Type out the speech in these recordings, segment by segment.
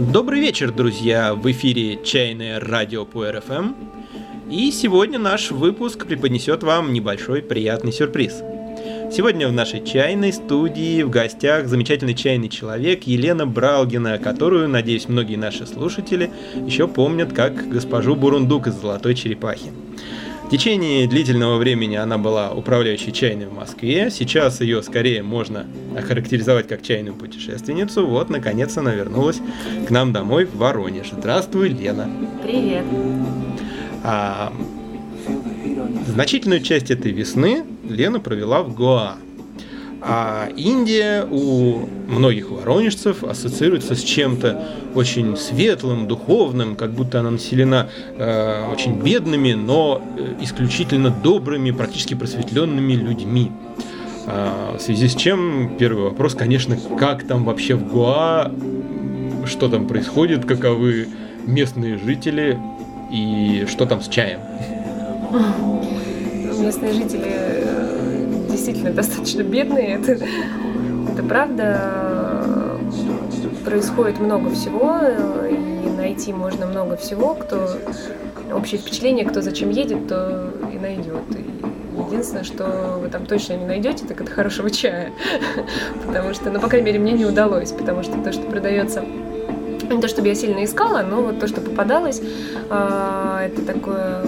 Добрый вечер, друзья! В эфире «Чайное радио по РФМ». И сегодня наш выпуск преподнесет вам небольшой приятный сюрприз. Сегодня в нашей чайной студии в гостях замечательный чайный человек Елена Бралгина, которую, надеюсь, многие наши слушатели еще помнят как госпожу Бурундук из «Золотой черепахи». В течение длительного времени она была управляющей чайной в Москве. Сейчас ее скорее можно охарактеризовать как чайную путешественницу. Вот, наконец, она вернулась к нам домой в Воронеж. Здравствуй, Лена. Привет. А, значительную часть этой весны Лена провела в Гоа. А Индия у многих воронежцев ассоциируется с чем-то очень светлым, духовным, как будто она населена э, очень бедными, но э, исключительно добрыми, практически просветленными людьми. А, в связи с чем первый вопрос, конечно, как там вообще в Гоа, что там происходит, каковы местные жители и что там с чаем? Местные жители действительно достаточно бедные, это, это правда. Происходит много всего, и найти можно много всего, кто общее впечатление, кто зачем едет, то и найдет. И единственное, что вы там точно не найдете, так это хорошего чая. Потому что, ну, по крайней мере, мне не удалось, потому что то, что продается не то чтобы я сильно искала, но вот то, что попадалось, а, это такое,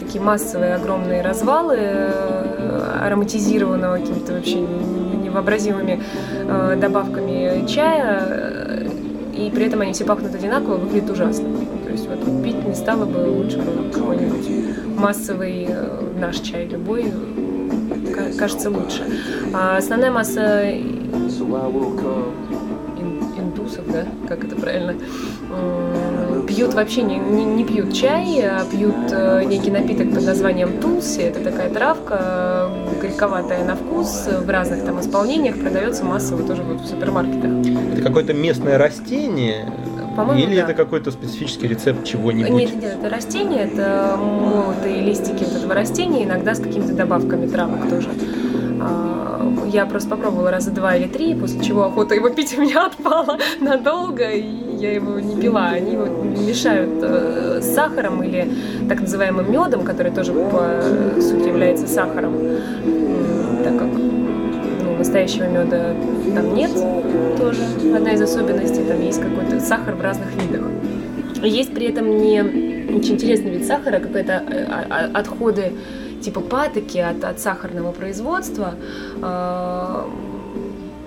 такие массовые огромные развалы э, ароматизированного какими-то вообще невообразимыми э, добавками чая, и при этом они все пахнут одинаково, выглядит ужасно. То есть вот пить не стало бы лучше какой-нибудь массовый э, наш чай, любой, кажется лучше. А основная масса индусов, да, как это правильно, пьют вообще не, не, не пьют чай, а пьют э, некий напиток под названием тулси. Это такая травка, горьковатая на вкус, в разных там исполнениях, продается массово тоже вот в супермаркетах. Это какое-то местное растение? По-моему, Или да. это какой-то специфический рецепт чего-нибудь? Нет, нет, это растение, это молотые листики этого растения, иногда с какими-то добавками травок тоже. А, я просто попробовала раза два или три, после чего охота его пить у меня отпала надолго, и я его не пила. Они его мешают э, с сахаром или так называемым медом, который тоже по сути является сахаром, так как ну, настоящего меда там нет тоже. Одна из особенностей, там есть какой-то сахар в разных видах. Есть при этом не очень интересный вид сахара, какие-то отходы типа патоки от, от сахарного производства.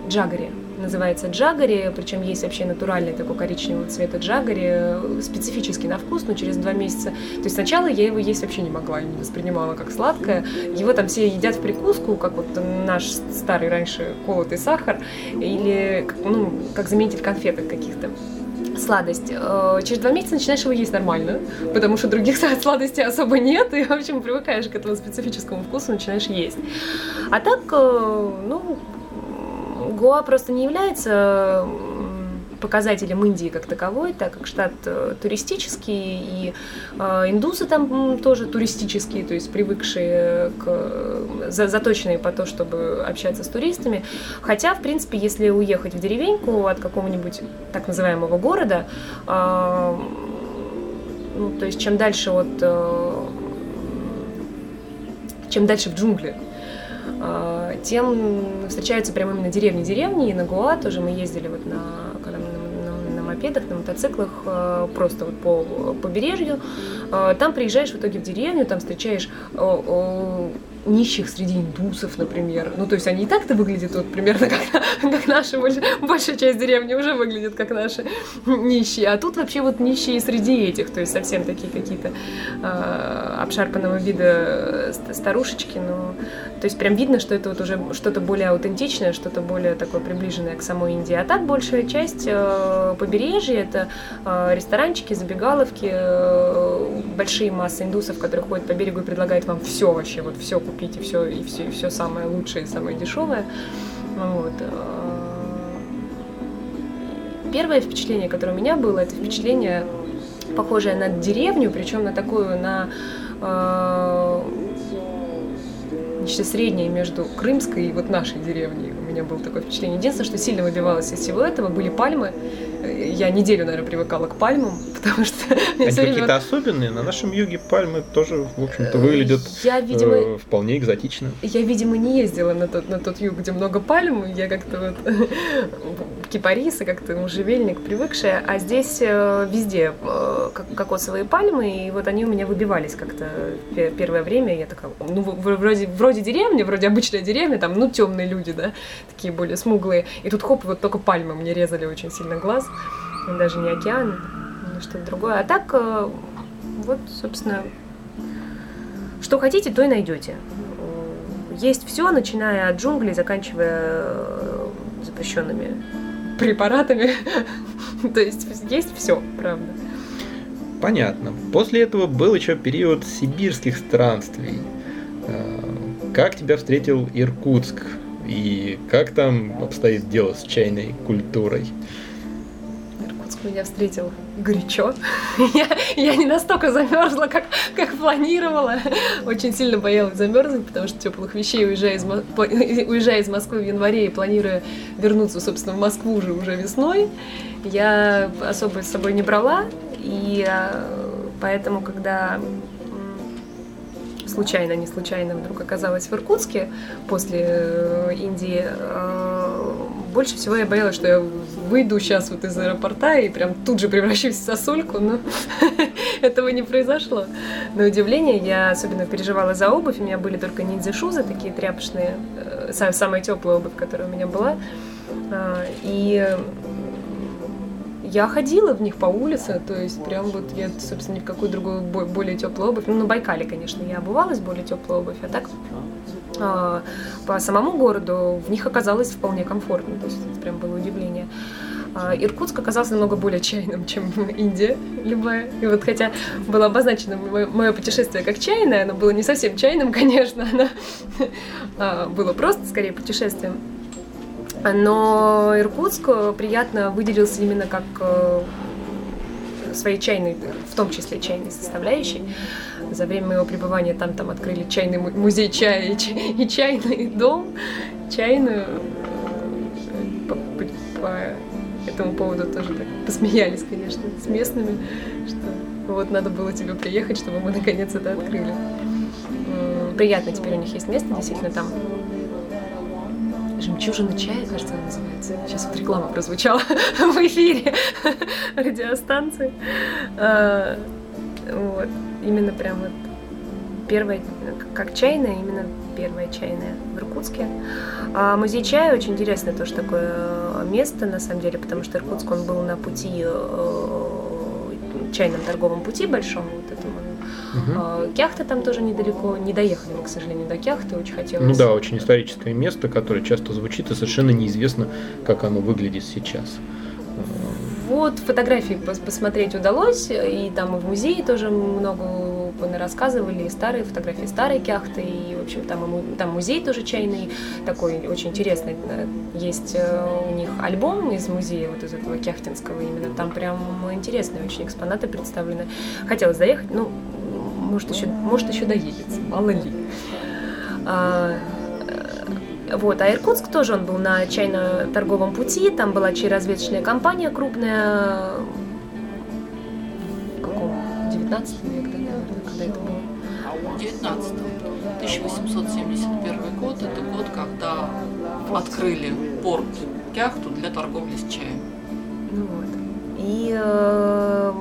Джагари называется джагари, причем есть вообще натуральный такой коричневого цвета джагари, специфический на вкус, но через два месяца. То есть сначала я его есть вообще не могла, не воспринимала как сладкое. Его там все едят в прикуску, как вот наш старый раньше колотый сахар, или ну, как заменитель конфеток каких-то сладость. Через два месяца начинаешь его есть нормально, потому что других сладостей особо нет, и, в общем, привыкаешь к этому специфическому вкусу, начинаешь есть. А так, ну, Гоа просто не является показателем Индии как таковой, так как штат туристический, и э, индусы там тоже туристические, то есть привыкшие к, за, заточенные по то, чтобы общаться с туристами. Хотя, в принципе, если уехать в деревеньку от какого-нибудь так называемого города, э, ну, то есть чем дальше от э, чем дальше в джунгли, тем встречаются прямо именно деревни-деревни, и на Гоа тоже мы ездили вот на, когда на, на, на мопедах, на мотоциклах, просто вот по побережью. Там приезжаешь в итоге в деревню, там встречаешь нищих среди индусов, например. Ну, то есть они и так-то выглядят вот примерно как, как наши, большая часть деревни уже выглядит как наши нищие. А тут вообще вот нищие среди этих, то есть совсем такие какие-то э, обшарпанного вида старушечки. Ну, то есть прям видно, что это вот уже что-то более аутентичное, что-то более такое приближенное к самой Индии. А так большая часть э, побережья это э, ресторанчики, забегаловки, э, большие массы индусов, которые ходят по берегу и предлагают вам все вообще, вот все купить и все, и все, и все самое лучшее, самое дешевое. Вот. Первое впечатление, которое у меня было, это впечатление похожее на деревню, причем на такую, на э, нечто среднее между крымской и вот нашей деревней. меня было такое впечатление. Единственное, что сильно выбивалось из всего этого, были пальмы. Я неделю, наверное, привыкала к пальмам, потому что... Они какие-то особенные. На нашем юге пальмы тоже, в общем-то, выглядят я, видимо, э, вполне экзотично. Я, видимо, не ездила на тот, на тот юг, где много пальм. Я как-то вот кипарисы, как-то можжевельник привыкшая. А здесь э, везде э, кокосовые пальмы, и вот они у меня выбивались как-то первое время. Я такая, ну, вроде, вроде деревня, вроде обычная деревня, там, ну, темные люди, да, такие более смуглые. И тут хоп, вот только пальмы мне резали очень сильно глаз. Даже не океан, что-то другое. А так, э, вот, собственно, что хотите, то и найдете. Есть все, начиная от джунглей, заканчивая э, запрещенными препаратами. То есть есть все, правда. Понятно. После этого был еще период сибирских странствий. Э, как тебя встретил Иркутск? И как там обстоит дело с чайной культурой? Меня встретил горячо. я, я не настолько замерзла, как, как планировала. Очень сильно боялась замерзнуть, потому что теплых вещей, уезжая из, уезжая из Москвы в январе и планируя вернуться, собственно, в Москву уже, уже весной, я особо с собой не брала. И а, поэтому, когда случайно, не случайно вдруг оказалась в Иркутске после э, Индии, э, больше всего я боялась, что я выйду сейчас вот из аэропорта и прям тут же превращусь в сосульку, но этого не произошло. На удивление, я особенно переживала за обувь, у меня были только ниндзя-шузы, такие тряпочные, э, самая теплая обувь, которая у меня была. А, и я ходила в них по улице, то есть прям вот я, собственно, ни в какую другую более теплую обувь. Ну, на Байкале, конечно, я обувалась более теплую обувь, а так по самому городу в них оказалось вполне комфортно, то есть это прям было удивление. А, Иркутск оказался намного более чайным, чем Индия любая. И вот хотя было обозначено мое путешествие как чайное, оно было не совсем чайным, конечно, оно а, было просто скорее путешествием. Но Иркутск приятно выделился именно как э, своей чайной, в том числе чайной составляющей. За время моего пребывания там, там открыли чайный музей чая и, чайный дом, чайную. Э, по, по, по этому поводу тоже так посмеялись, конечно, с местными, что вот надо было тебе приехать, чтобы мы наконец это открыли. Приятно теперь у них есть место, действительно там «Жемчужина чая», кажется, она называется. Сейчас вот реклама прозвучала в эфире радиостанции. А, вот. Именно прям вот первая, как чайная, именно первая чайная в Иркутске. А музей чая очень интересное тоже такое э, место, на самом деле, потому что Иркутск, он был на пути, э, чайном торговом пути большом, Угу. Кяхта там тоже недалеко, не доехали мы, к сожалению, до Кяхты, очень хотелось. Ну да, очень историческое место, которое часто звучит, и совершенно неизвестно, как оно выглядит сейчас. Вот фотографии посмотреть удалось, и там и в музее тоже много рассказывали, и старые фотографии старой кяхты, и, в общем, там, там музей тоже чайный, такой очень интересный. Есть э, у них альбом из музея, вот из этого кяхтинского именно, там прям интересные очень экспонаты представлены. Хотелось заехать, ну, может еще, может еще доедется, мало ли. А, э, вот, а Иркутск тоже он был на чайно-торговом пути, там была чай-разведочная компания крупная, в каком? 19 век, да, наверное, когда это было? 19 1871 год, это год, когда открыли порт Кяхту для торговли с чаем. Ну вот. И э,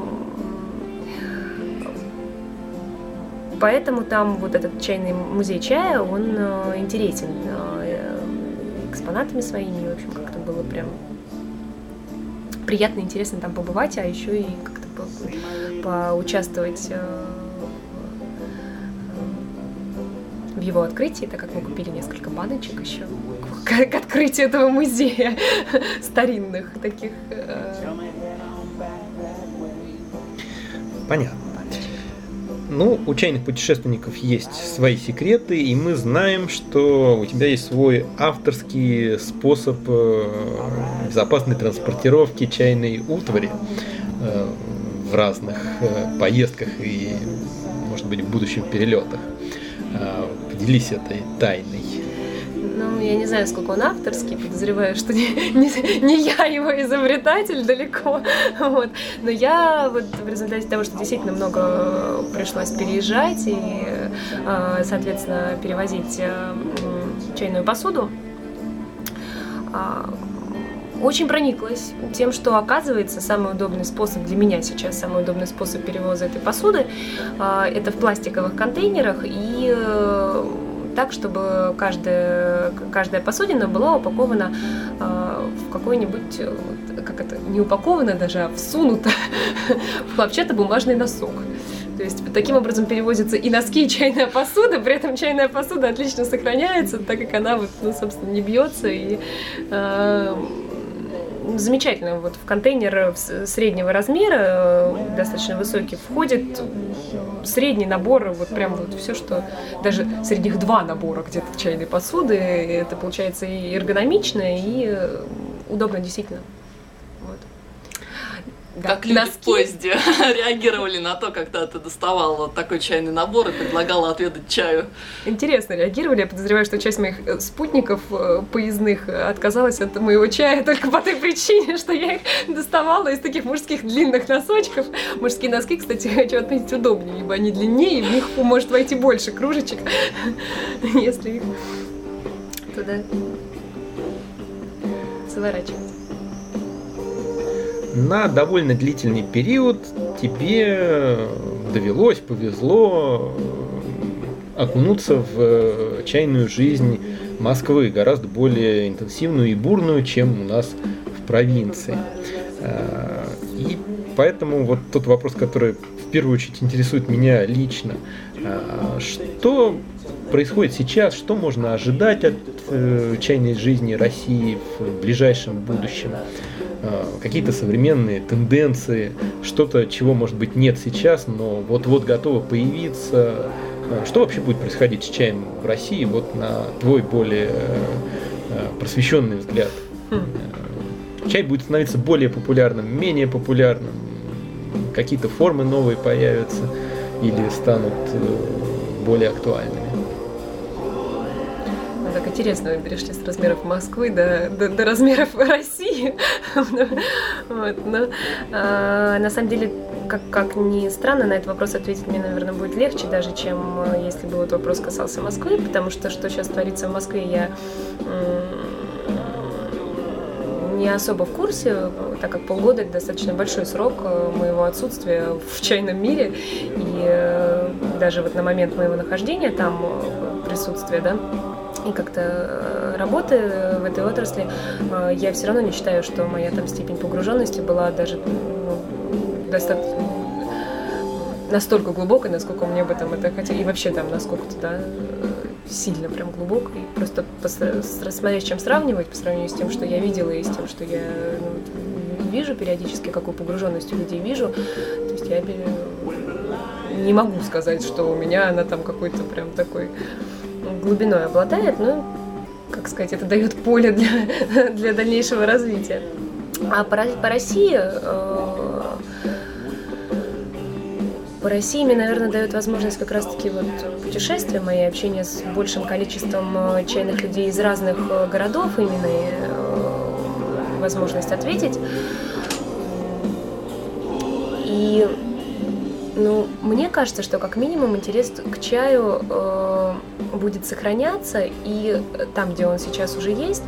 Поэтому там вот этот чайный музей чая, он э, интересен э, экспонатами своими, в общем, как-то было прям приятно, интересно там побывать, а еще и как-то по поучаствовать э, в его открытии, так как мы купили несколько баночек еще к, к открытию этого музея старинных таких. Понятно. Ну, у чайных путешественников есть свои секреты, и мы знаем, что у тебя есть свой авторский способ э, безопасной транспортировки чайной утвари э, в разных э, поездках и, может быть, в будущем перелетах. Поделись этой тайной. Ну, я не знаю, сколько он авторский, подозреваю, что не, не, не я его изобретатель далеко. Вот. Но я вот в результате того, что действительно много пришлось переезжать и, э, соответственно, перевозить э, чайную посуду, а, очень прониклась тем, что оказывается самый удобный способ для меня сейчас, самый удобный способ перевоза этой посуды, а, это в пластиковых контейнерах и э, так, чтобы каждая, каждая посудина была упакована э, в какой-нибудь, как это, не упакована даже, а всунута в хлопчатобумажный носок. То есть таким образом перевозятся и носки, и чайная посуда, при этом чайная посуда отлично сохраняется, так как она вот, ну, собственно, не бьется и э, замечательно. Вот в контейнер среднего размера, э, достаточно высокий, входит средний набор, вот прям вот все, что даже среди них два набора где-то чайной посуды. Это получается и эргономично, и э, удобно действительно. Да. Как люди Носки. в поезде реагировали на то, когда ты доставала вот такой чайный набор и предлагала отведать чаю. Интересно реагировали. Я подозреваю, что часть моих э, спутников э, поездных отказалась от моего чая только по той причине, что я их доставала из таких мужских длинных носочков. Мужские носки, кстати, хочу отметить, удобнее, ибо они длиннее, и в них может войти больше кружечек, если их туда заворачивать на довольно длительный период тебе довелось, повезло э, окунуться в э, чайную жизнь Москвы, гораздо более интенсивную и бурную, чем у нас в провинции. Э, и поэтому вот тот вопрос, который в первую очередь интересует меня лично, что происходит сейчас, что можно ожидать от чайной жизни России в ближайшем будущем? Э, какие-то современные тенденции, что-то, чего, может быть, нет сейчас, но вот-вот готово появиться. Э, что вообще будет происходить с чаем в России, вот на твой более э, просвещенный взгляд? Хм. Чай будет становиться более популярным, менее популярным, какие-то формы новые появятся или станут более актуальными так интересно, мы перешли с размеров Москвы до, до, до размеров России. вот, но, а, на самом деле, как, как ни странно, на этот вопрос ответить мне, наверное, будет легче, даже чем э, если бы вот вопрос касался Москвы, потому что что сейчас творится в Москве, я не особо в курсе, так как полгода это достаточно большой срок э, моего отсутствия в чайном мире. И э, даже вот на момент моего нахождения там присутствия, да, как-то э, работы в этой отрасли, э, я все равно не считаю, что моя там степень погруженности была даже ну, достаточно настолько глубокой, насколько мне бы там это хотелось, и вообще там насколько-то, да, сильно прям глубоко, и просто смотреть, с чем сравнивать, по сравнению с тем, что я видела, и с тем, что я ну, вижу периодически, какую погруженность у людей вижу, то есть я не могу сказать, что у меня она там какой-то прям такой глубиной обладает, ну, как сказать, это дает поле для, для дальнейшего развития. А по, по России э, по России мне, наверное, дает возможность как раз-таки вот путешествия, мои общение с большим количеством э, чайных людей из разных э, городов именно э, возможность ответить. И ну, мне кажется, что как минимум интерес к чаю э, будет сохраняться и там, где он сейчас уже есть,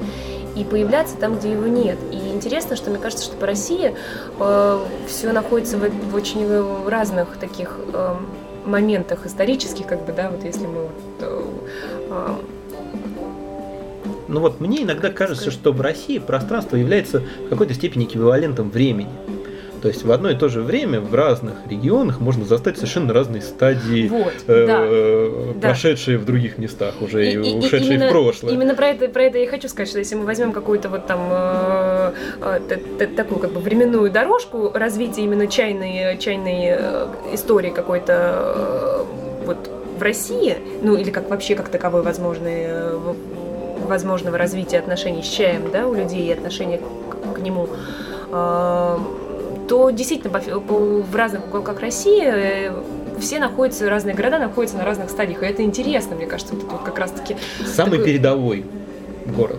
и появляться там, где его нет. И интересно, что мне кажется, что по России э, все находится в, в очень разных таких э, моментах исторических, как бы, да, вот если мы вот, э, э ну вот мне иногда кажется, что в России пространство является в какой-то степени эквивалентом времени. То есть в одно и то же время в разных регионах можно застать совершенно разные стадии, вот, э, да, прошедшие да. в других местах уже и, и ушедшие именно, в прошлое. Именно про это, про это я хочу сказать, что если мы возьмем какую-то вот там э, э, такую как бы временную дорожку развития именно чайной, чайной э, истории какой-то э, вот в России, ну или как вообще как таковой возможный э, возможного развития отношений с чаем, да, у людей и отношения к, к нему. Э, то действительно в разных уголках России э, все находятся, разные города находятся на разных стадиях, и это интересно, мне кажется, вот, вот как раз-таки... Самый такой... передовой город?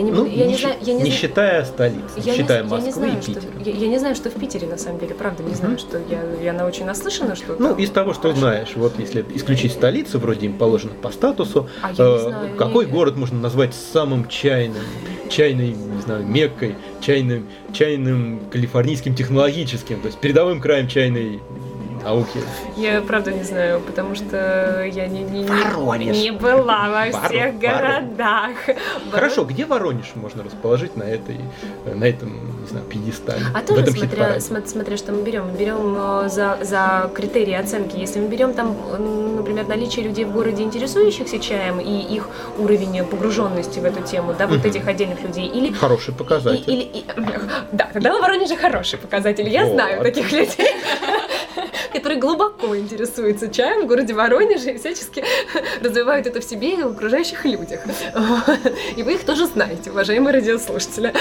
Я не, Ну, я не, не, знаю, я не, не считая столицы, я не- считая я не Москвы знаю, и что, Питера. я, я не знаю, что в Питере на самом деле, правда, не знаю, что я, я на очень наслышана, что Ну, из того, что хорошо. знаешь, вот если исключить столицу, вроде им положено по статусу, А э, знаю, какой не- город можно назвать самым чайным, чайной, не знаю, Меккой, чайным, чайным калифорнийским технологическим, то есть передовым краем чайной науки? Я правда не знаю, потому что я не, не, не- не была во всех Воронеж. городах. Хорошо, где Воронеж можно расположить на этой, на этом, не знаю, пьедестале? А тоже смотря, смотря, что мы берем. Мы берем э, за, за критерии оценки. Если мы берем там, например, наличие людей в городе, интересующихся чаем, и их уровень погруженности в эту тему, да, вот этих отдельных людей, или Хороший и- показатель. или, и- да, тогда в Воронеже хороший показатель. Я Вот. знаю таких людей, которые глубоко интересуются чаем в городе Воронеже и всячески развивают это в себе и в окружающих людях. И вы их тоже знаете, уважаемые радиослушатели.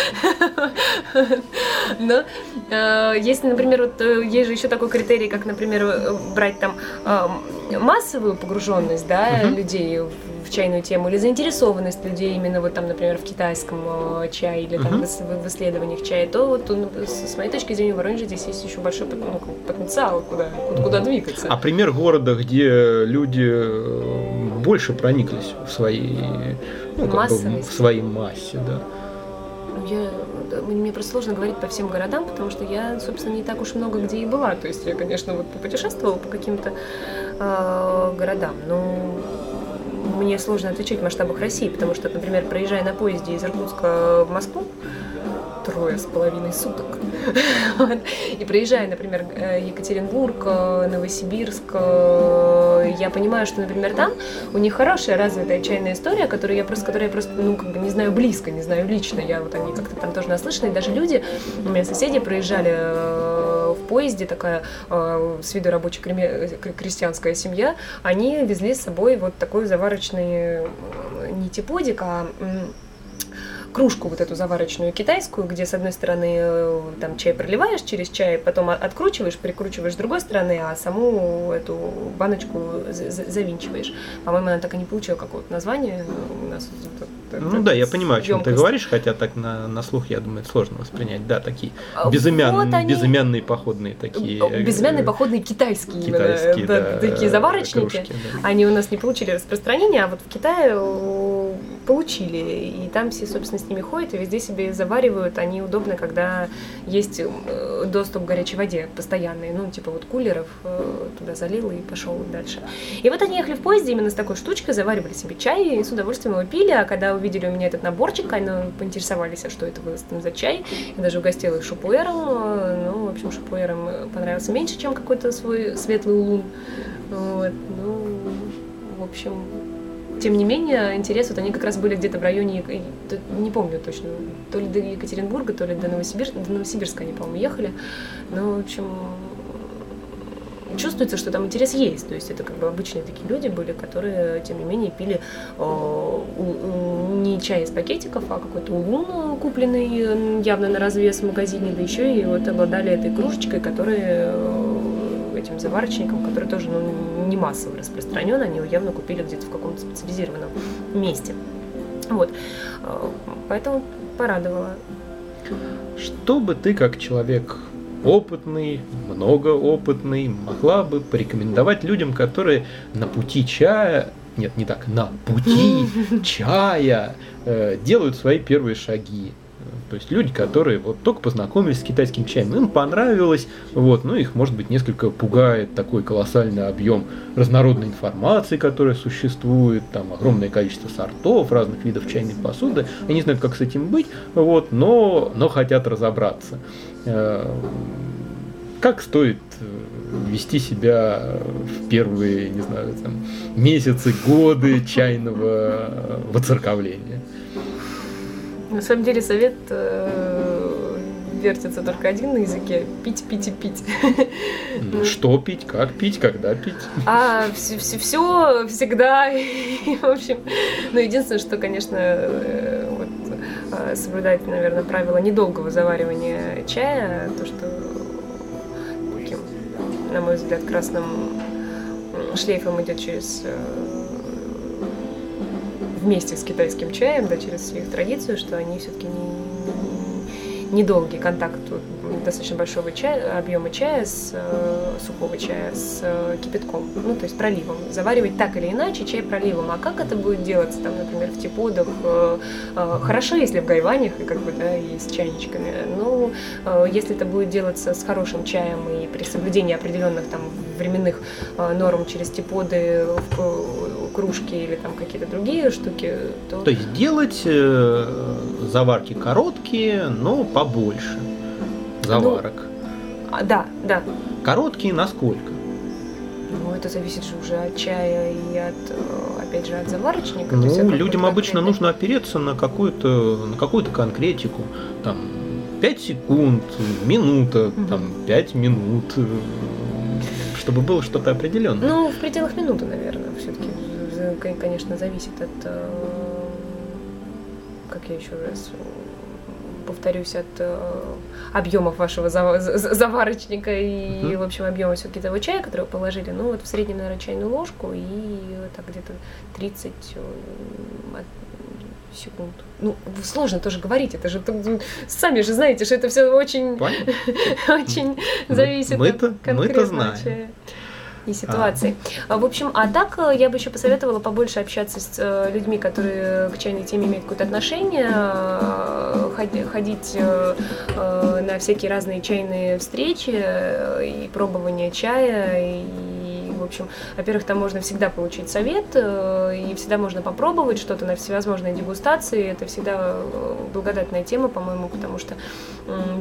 Но э, если, например, вот э, есть же еще такой критерий, как, например, э, брать там э, массовую погруженность, да, Мгм. людей в, чайную тему или заинтересованность людей именно вот там, например, в китайском э, чае или там Мгм. в, ис- в исследованиях чая, то вот с, моей точки зрения в Воронеже здесь есть еще большой ну, потенциал, куда, куда, куда двигаться. А пример города, где люди э, больше прониклись в своей, ну, как бы, в своей массе, да. Ну, Я, мне просто сложно говорить по всем городам, потому что я, собственно, не так уж много где и была. То есть я, конечно, вот попутешествовала по каким-то э, городам, но мне сложно отвечать в масштабах России, потому что, например, проезжая на поезде из Иркутска в Москву, трое с половиной суток. И проезжая, например, э, Екатеринбург, э, Новосибирск, э, я понимаю, что, например, там у них хорошая развитая чайная история, которую я просто, которую я просто, ну, как бы не знаю близко, не знаю лично. Я вот они как-то там тоже наслышаны. И даже люди, у меня соседи проезжали в поезде, такая с виду рабочая крестьянская семья, они везли с собой вот такой заварочный не типодик, а кружку вот эту заварочную китайскую, где с одной стороны э, там чай проливаешь через чай, потом откручиваешь, прикручиваешь с другой стороны, а саму эту баночку за- за- завинчиваешь. По-моему, она так и не получила какого-то названия. У нас Ну да, я понимаю, о чем ты говоришь, хотя так на, на слух, я думаю, это сложно воспринять. Да, такие А безымян- вот они- безымянные походные такие. э, Безымянные походные китайские, именно, китайские, да, да, такие заварочники. кружки, да. Они у нас не получили распространения, а вот в Китае э, получили. И там все, собственно, с ними ходят и везде себе заваривают. Они удобны, когда есть э, доступ к горячей воде постоянный. Ну, типа вот кулеров э, туда залил и пошел дальше. И вот они ехали в поезде именно с такой штучкой, заваривали себе чай и с удовольствием его пили. А когда увидели у меня этот наборчик, они поинтересовались, а что это вы за чай. Я даже угостила их шупуэром. э, Ну, в общем, шупуэром понравился меньше, чем какой-то свой светлый улун. Вот, ну, в общем, тем не менее, интерес, вот они как раз были где-то в районе, не помню точно, то ли до Екатеринбурга, то ли до Новосибирска, до Новосибирска они, по-моему, ехали. Но, в общем, чувствуется, что там интерес есть. То есть это как бы обычные такие люди были, которые, тем не менее, пили э, не чай из пакетиков, а какой-то улун, э, купленный явно на развес в магазине, да еще и вот обладали этой кружечкой, которая э, этим заварочником, который тоже ну, не массово распространен, они его явно купили где-то в каком-то специализированном месте. Вот. Э, Поэтому порадовало. Что бы ты, как человек опытный, многоопытный, могла бы порекомендовать людям, которые на пути чая, нет, не так, на пути чая э, делают свои первые шаги? То есть люди, которые вот только познакомились с китайским чаем, им понравилось, вот, ну их, может быть, несколько пугает такой колоссальный объем разнородной информации, которая существует, там огромное количество сортов, разных видов чайной посуды, они знают, как с этим быть, вот, но, но хотят разобраться. Э, Как стоит э, вести себя в первые, не знаю, там, месяцы, годы чайного э, воцерковления? На самом деле совет э, вертится только один на языке – пить, пить и пить. Ну, Что пить, как пить, когда пить? А все, все, всегда. И, в общем, ну, единственное, что, конечно, э, вот, э, соблюдать, наверное, правило недолгого заваривания чая, то, что таким, на мой взгляд, красным шлейфом идет через э, вместе с китайским чаем, да, через их традицию, что они все-таки не, недолгий контакт достаточно большого чая, объема чая, с, э, сухого чая с э, кипятком, ну, то есть проливом. Заваривать так или иначе чай проливом. А как это будет делаться, там, например, в типодах? Э, э, хорошо, если в гайванях, и как бы, да, и с чайничками. Ну, э, если это будет делаться с хорошим чаем и при соблюдении определенных там временных э, норм через типоды в э, кружки или там какие-то другие штуки, то... То есть делать э, заварки короткие, но побольше заварок. Ну, а, да, да. Короткие насколько? Ну, это зависит же уже от чая и от, э, опять же, от заварочника. Ну, людям обычно нужно опереться на какую-то, на какую-то конкретику. Там 5 секунд, минута, угу. там 5 минут, э, чтобы было что-то определенное. Ну, в пределах минуты, наверное, все-таки, конечно, зависит от, э, как я еще раз повторюсь, от э, объемов вашего заварочника и, mm-hmm. в общем, объема все-таки того чая, который вы положили. Ну, вот в среднем, наверное, чайную ложку и так где-то 30 э, секунд. Ну, сложно тоже говорить, это же сами же знаете, что это все очень, очень зависит мы, от конкретного знаем. чая и ситуаций. А. В общем, а так э, я бы еще посоветовала побольше общаться с э, людьми, которые к чайной теме имеют какое-то отношение, э, ходить на всякие разные чайные встречи и пробование чая, и общем, во-первых, там можно всегда получить совет, и всегда можно попробовать что-то на всевозможные дегустации. Это всегда благодатная тема, по-моему, потому что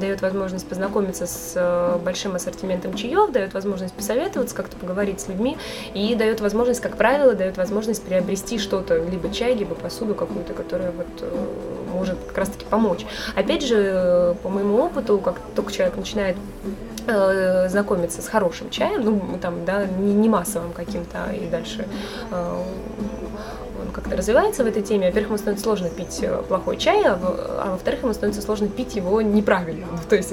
дает возможность познакомиться с большим ассортиментом чаев, дает возможность посоветоваться, как-то поговорить с людьми и дает возможность, как правило, дает возможность приобрести что-то, либо чай, либо посуду какую-то, которая вот э, может как раз-таки помочь. Опять же, э, по моему опыту, как только человек начинает э, знакомиться с хорошим чаем, ну, там, да, не, массовым каким-то, а и дальше он как-то развивается в этой теме, во-первых, ему становится сложно пить э, плохой чай, а, а во-вторых, ему становится сложно пить его неправильно. Ну, то есть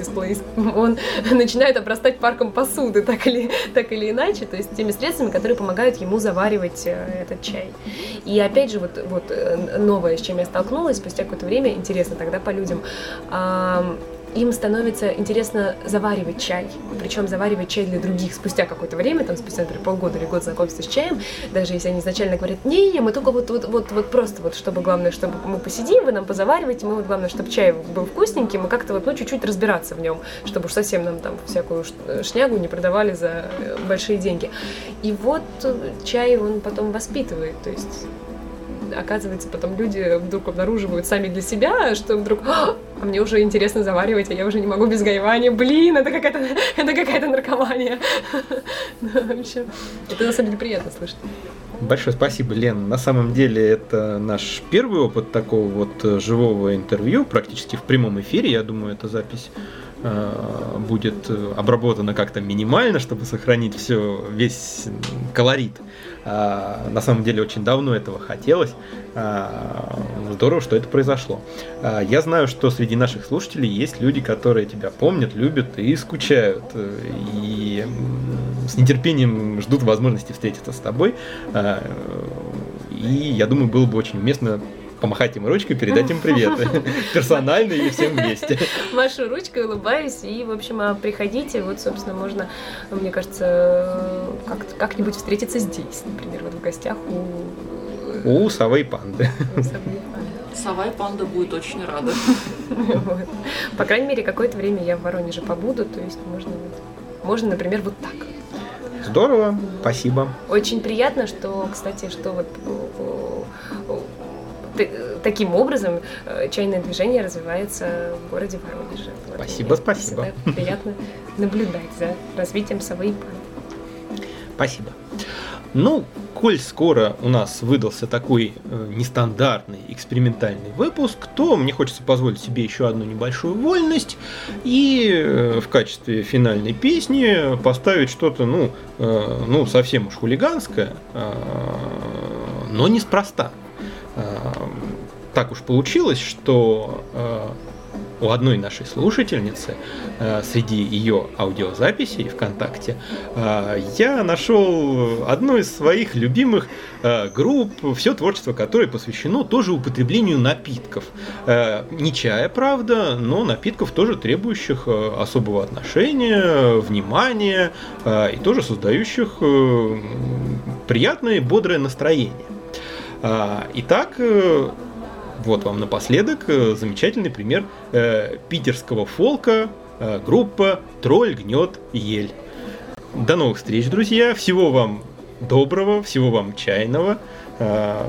он начинает обрастать парком посуды, так или, так или иначе, то есть теми средствами, которые помогают ему заваривать э, этот чай. И опять же, вот, вот э, новое, с чем я столкнулась спустя какое-то время, интересно тогда по людям, им становится интересно заваривать чай. Причем заваривать чай для других спустя какое-то время, там спустя, например, полгода или год знакомства с чаем, даже если они изначально говорят, не, мы только вот, вот, вот, вот просто вот, чтобы главное, чтобы мы посидим, вы нам позавариваете, мы вот главное, чтобы чай был вкусненький, мы как-то вот, ну, чуть-чуть разбираться в нем, чтобы уж совсем нам там всякую шнягу не продавали за э, большие деньги. И вот чай он потом воспитывает, то есть оказывается, потом люди вдруг обнаруживают сами для себя, что вдруг, а мне уже интересно заваривать, а я уже не могу без гайвания, блин, это какая-то, это какая-то наркомания. Ну, это на самом деле приятно слышать. Большое спасибо, Лен. На самом деле это наш первый опыт такого вот э, живого интервью, практически в прямом эфире. Я думаю, эта запись э, будет э, обработана как-то минимально, чтобы сохранить все, весь колорит а, на самом деле очень давно этого хотелось. А, здорово, что это произошло. А, я знаю, что среди наших слушателей есть люди, которые тебя помнят, любят и скучают. И с нетерпением ждут возможности встретиться с тобой. И я думаю, было бы очень уместно помахать им ручкой, передать им привет. Персонально или всем вместе. Машу ручкой, улыбаюсь, и, в общем, а приходите, вот, собственно, можно, мне кажется, как-нибудь встретиться здесь, например, вот в гостях у... У совы и панды. Сова и панда будет очень рада. Вот. По крайней мере, какое-то время я в Воронеже побуду, то есть можно, можно например, вот так. Здорово, спасибо. Очень приятно, что, кстати, что вот таким образом э, чайное движение развивается в городе Воронеже. Спасибо, вот, спасибо. Приятно наблюдать за развитием совы и пан. Спасибо. Ну, коль скоро у нас выдался такой э, нестандартный экспериментальный выпуск, то мне хочется позволить себе еще одну небольшую вольность и э, в качестве финальной песни поставить что-то, ну, э, ну совсем уж хулиганское, э, но неспроста. Эм, так уж получилось, что э, у одной нашей слушательницы э, среди ее аудиозаписей ВКонтакте э, я нашел одну из своих любимых э, групп, все творчество которой посвящено тоже употреблению напитков. Не чая, правда, но напитков тоже требующих особого отношения, внимания и тоже создающих приятное и бодрое настроение. Итак, вот вам напоследок э, замечательный пример э, питерского фолка э, группа «Тролль гнет ель». До новых встреч, друзья. Всего вам доброго, всего вам чайного. Э,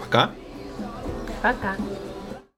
пока. Пока.